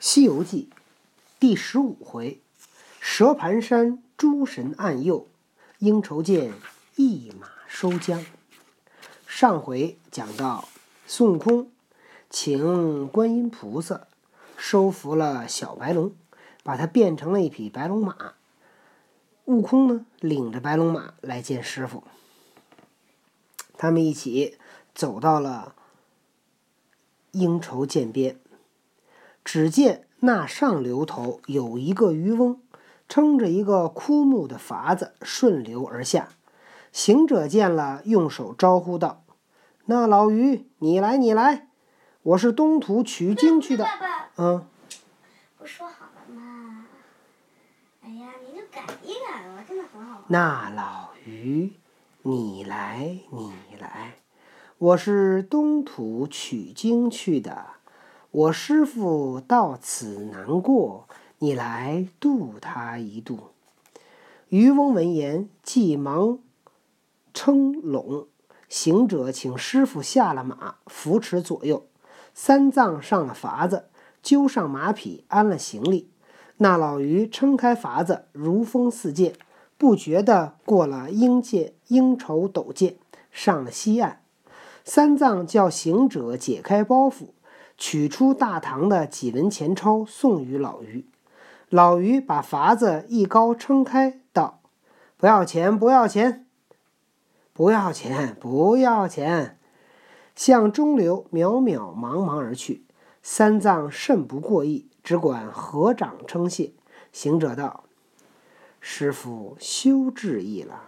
西游记》第十五回：蛇盘山诸神暗佑，应酬见一马收缰。上回讲到孙悟空请观音菩萨收服了小白龙，把它变成了一匹白龙马。悟空呢，领着白龙马来见师傅。他们一起走到了应酬涧边。只见那上流头有一个渔翁，撑着一个枯木的筏子顺流而下。行者见了，用手招呼道：“那老渔，你来，你来，我是东土取经去的。”嗯，不说好了吗？哎呀，你就改一改吧，真的很好。那老渔，你来，你来，我是东土取经去的。我师傅到此难过，你来渡他一渡。渔翁闻言，急忙撑拢。行者请师傅下了马，扶持左右。三藏上了筏子，揪上马匹，安了行李。那老渔撑开筏子，如风似箭，不觉的过了应界应酬斗界，上了西岸。三藏叫行者解开包袱。取出大唐的几文钱钞送与老于，老于把筏子一高撑开，道：“不要钱，不要钱，不要钱，不要钱。”向中流渺渺茫茫而去。三藏甚不过意，只管合掌称谢。行者道：“师傅休致意了，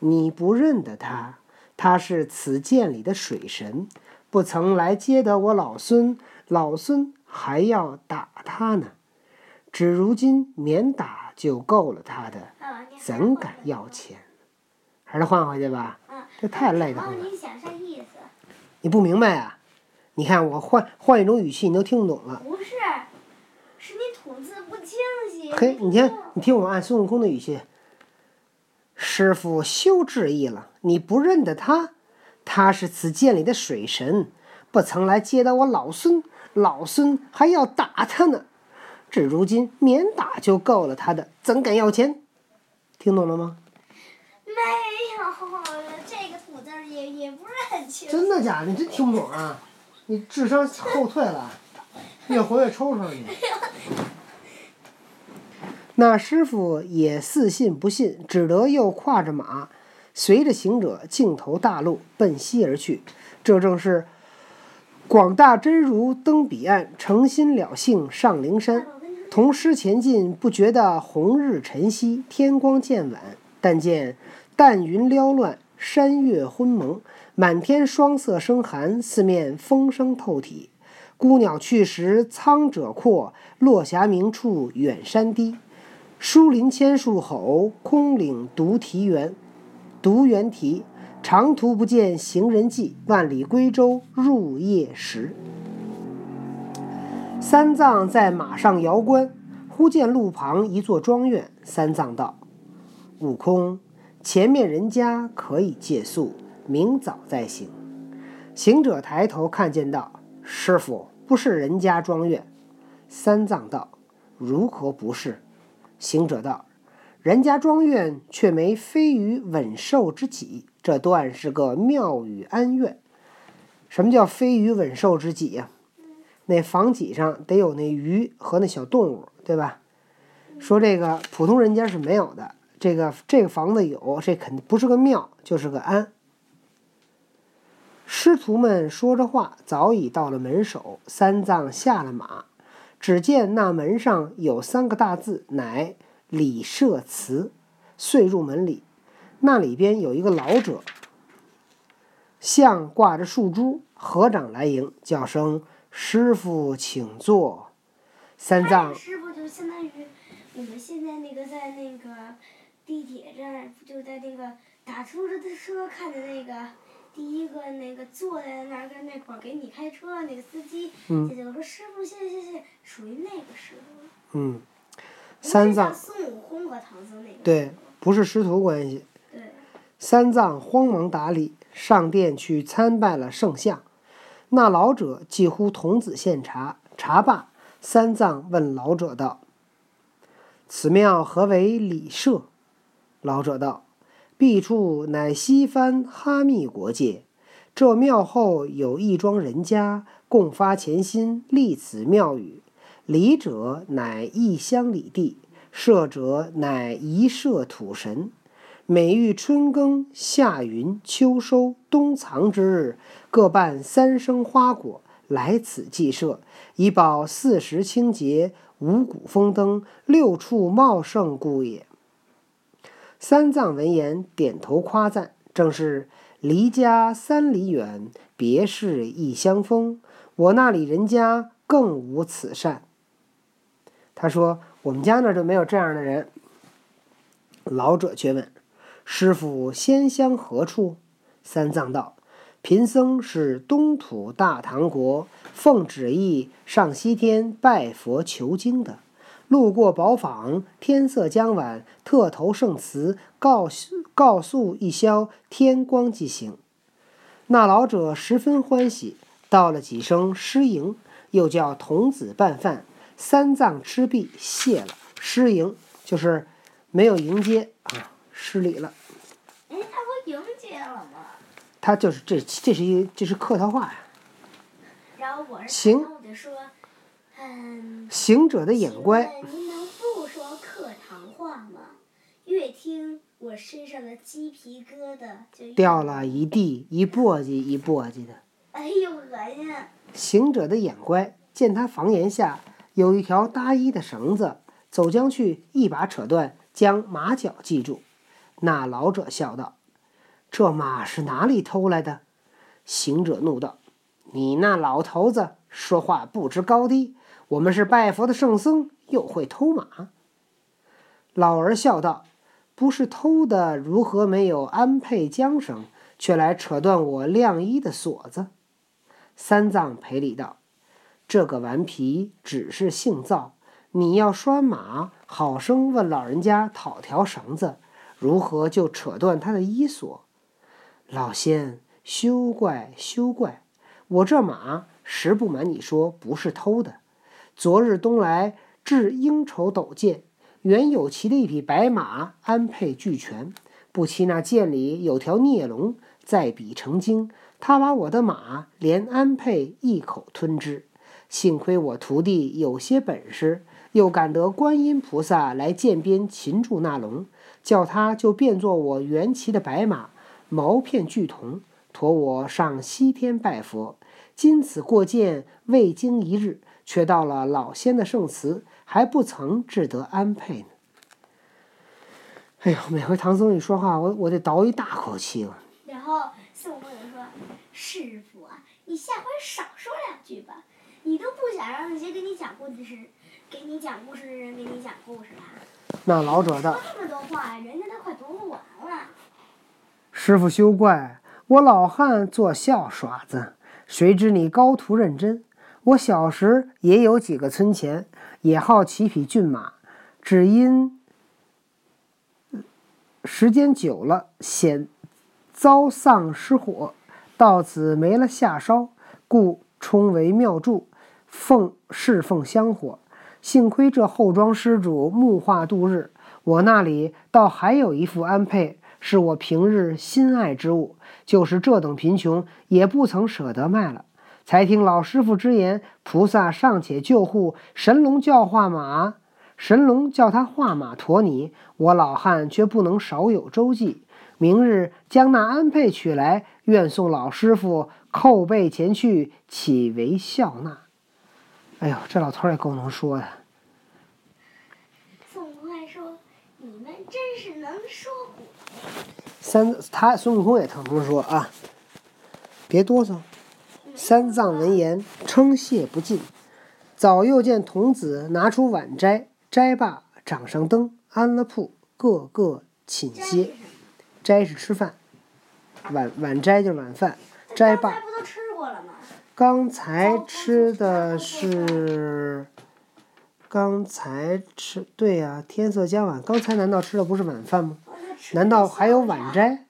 你不认得他，他是此涧里的水神。”不曾来接得我老孙，老孙还要打他呢。只如今免打就够了他的，怎敢要钱？还是换回去吧。这太累的慌了。你想啥意思？你不明白啊？你看我换换一种语气，你都听不懂了。不是，是你吐字不清晰。嘿，你听，你听我按孙悟空的语气。师傅休致意了，你不认得他。他是此涧里的水神，不曾来接待我老孙，老孙还要打他呢。至如今免打就够了他的，怎敢要钱？听懂了吗？没有，这个土字也也不是很清。真的假的？你真听不懂啊？你智商后退了，越活越抽抽你。那师傅也似信不信，只得又跨着马。随着行者径投大路，奔西而去。这正是广大真如登彼岸，诚心了性上灵山。同师前进，不觉得红日晨曦，天光渐晚。但见淡云缭乱，山月昏蒙，满天霜色生寒，四面风声透体。孤鸟去时苍者阔，落霞明处远山低。疏林千树吼，空岭独啼猿。独猿啼，长途不见行人迹，万里归舟入夜时。三藏在马上遥观，忽见路旁一座庄院。三藏道：“悟空，前面人家可以借宿，明早再行。”行者抬头看见道：“师傅，不是人家庄院。”三藏道：“如何不是？”行者道。人家庄院却没飞鱼稳兽之己，这段是个庙宇安院。什么叫飞鱼稳兽之己呀？那房脊上得有那鱼和那小动物，对吧？说这个普通人家是没有的，这个这个房子有，这肯定不是个庙，就是个安。师徒们说着话，早已到了门首。三藏下了马，只见那门上有三个大字，乃。李舍祠，遂入门里，那里边有一个老者，像挂着树珠，合掌来迎，叫声师傅，请坐。三藏师傅就相当于我们现在那个在那个地铁站，就在那个打出租车看的那个第一个那个坐在那儿跟那会儿给你开车那个司机，嗯，就说师傅谢谢谢谢，属于那个师傅。嗯。三藏，对，不是师徒关系。三藏慌忙打理，上殿去参拜了圣像。那老者几乎童子献茶，茶罢，三藏问老者道：“此庙何为礼社？”老者道：“敝处乃西番哈密国界。这庙后有一庄人家，共发虔心立此庙宇。礼者乃一乡里地，社者乃一社土神。每遇春耕、夏耘、秋收、冬藏之日，各办三生花果来此祭社，以保四时清洁、五谷丰登、六畜茂盛故也。”三藏闻言，点头夸赞：“正是离家三里远，别是异乡风。我那里人家更无此善。”他说：“我们家那就没有这样的人。”老者却问：“师傅仙乡何处？”三藏道：“贫僧是东土大唐国，奉旨意上西天拜佛求经的。”路过宝坊，天色将晚，特投圣祠，告告诉一宵，天光即行。那老者十分欢喜，道了几声失迎，又叫童子拌饭。三藏吃壁，谢了。失迎就是没有迎接啊，失礼了。哎，他不迎接了吗？他就是这，这是一这是客套话呀。然后我是行我就说，嗯。行者的眼乖，请问您能不说客套话吗？越听我身上的鸡皮疙瘩就掉了一地，一簸箕一簸箕的。哎呦，恶心！行者的眼乖，见他房檐下有一条搭衣的绳子，走将去，一把扯断，将马脚系住。那老者笑道：“这马是哪里偷来的？”行者怒道：“你那老头子说话不知高低！我们是拜佛的圣僧，又会偷马？”老儿笑道：“不是偷的，如何没有安配缰绳，却来扯断我晾衣的锁子？”三藏赔礼道：“这个顽皮只是性躁，你要拴马，好生问老人家讨条绳子，如何就扯断他的衣锁？老仙休怪休怪，我这马实不瞒你说，不是偷的。昨日东来至应酬斗剑，原有骑的一匹白马，安配俱全，不期那剑里有条孽龙，在彼成精。”他把我的马连安配一口吞之，幸亏我徒弟有些本事，又赶得观音菩萨来涧边擒住那龙，叫他就变作我原骑的白马，毛片巨同，驮我上西天拜佛。今此过涧未经一日，却到了老仙的圣祠，还不曾至得安配呢。哎呦，每回唐僧一说话，我我得倒一大口气了。然后孙悟空就说：“师傅啊，你下回少说两句吧，你都不想让那些给你讲故事、给你讲故事的人给你讲故事吧。那老者道说这么多话，人家都快读不完了。师傅休怪，我老汉做笑耍子，谁知你高徒认真。我小时也有几个村前，也好骑匹骏马，只因时间久了，险遭丧失火，到此没了下烧，故充为庙祝，奉侍奉香火。幸亏这后庄施主木化度日，我那里倒还有一副安配，是我平日心爱之物，就是这等贫穷，也不曾舍得卖了。才听老师傅之言，菩萨尚且救护，神龙叫画马，神龙叫他画马驮你，我老汉却不能少有周济。明日将那安配取来，愿送老师傅叩背前去，岂为笑纳？哎呦，这老头儿也够能说的。孙悟空还说：“你们真是能说鬼。三他孙悟空也特能说啊，别哆嗦。三藏闻言称谢不尽。早又见童子拿出碗斋，斋罢掌上灯，安了铺，个个寝歇。斋是吃饭，晚晚斋就是晚饭，斋罢。刚才吃的是，刚才吃对呀、天色将晚，刚才难道吃的不是晚饭吗？难道还有？晚斋？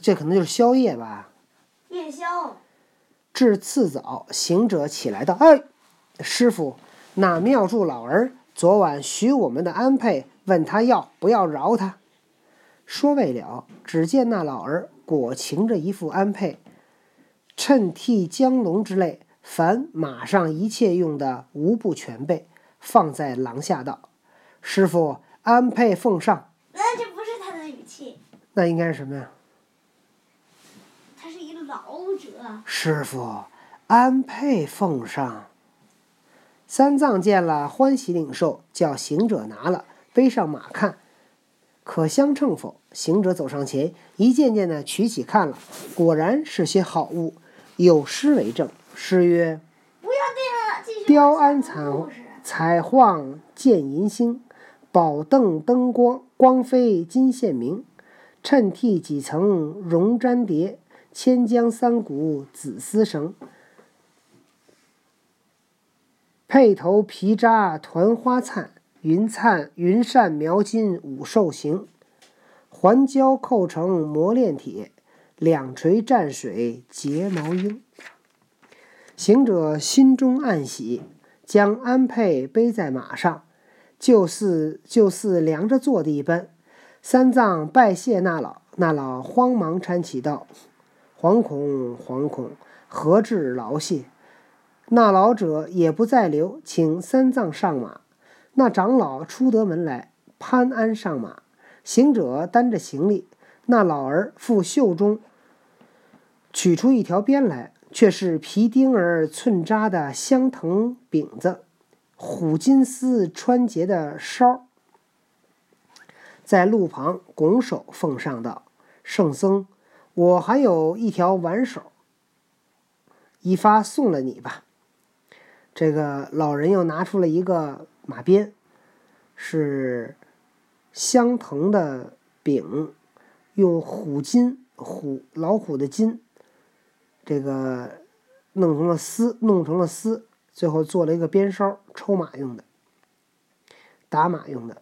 这可能就是宵夜吧。夜宵。至次早，行者起来道：“哎，师傅，那庙祝老儿昨晚许我们的安配，问他要不要饶他。说未了，只见那老儿裹擎着一副安佩，趁替江龙之类，凡马上一切用的，无不全备，放在廊下道：“师傅，安配奉上。”那这不是他的语气，那应该是什么呀？他是一个老者。师傅，安配奉上。三藏见了，欢喜领受，叫行者拿了，背上马看。可相称否？行者走上前，一件件的取起看了，果然是些好物，有诗为证。诗曰：“不要定了，雕鞍彩彩晃见银星，宝凳灯光光飞金线明。衬替几层绒毡叠，千江三股紫丝绳。佩头皮扎团花灿，云灿云扇描金五兽形。环胶扣成磨练铁，两垂蘸水结毛鹰。行者心中暗喜，将安佩背在马上，就似就似量着坐的一般。三藏拜谢那老，那老慌忙搀起道：“惶恐惶恐，何至劳谢？”那老者也不再留，请三藏上马。那长老出得门来，攀鞍上马。行者担着行李，那老儿复袖中取出一条鞭来，却是皮钉儿寸扎的香藤饼子，虎金丝穿结的梢，在路旁拱手奉上道：“圣僧，我还有一条挽手，一发送了你吧。”这个老人又拿出了一个马鞭，是香藤的柄，用虎筋虎老虎的筋，这个弄成了丝，弄成了丝，最后做了一个鞭梢，抽马用的，打马用的。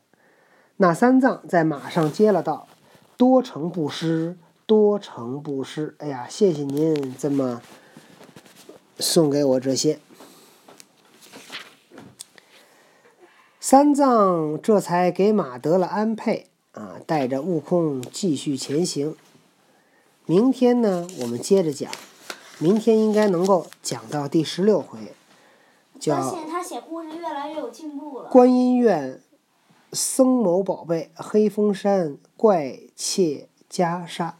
那三藏在马上接了道：“多成布施，多成布施。哎呀，谢谢您这么送给我这些。”三藏这才给马得了安配啊，带着悟空继续前行。明天呢，我们接着讲，明天应该能够讲到第十六回，发叫现他写故事越来越有进步了。观音院僧某宝贝黑风山怪窃袈裟。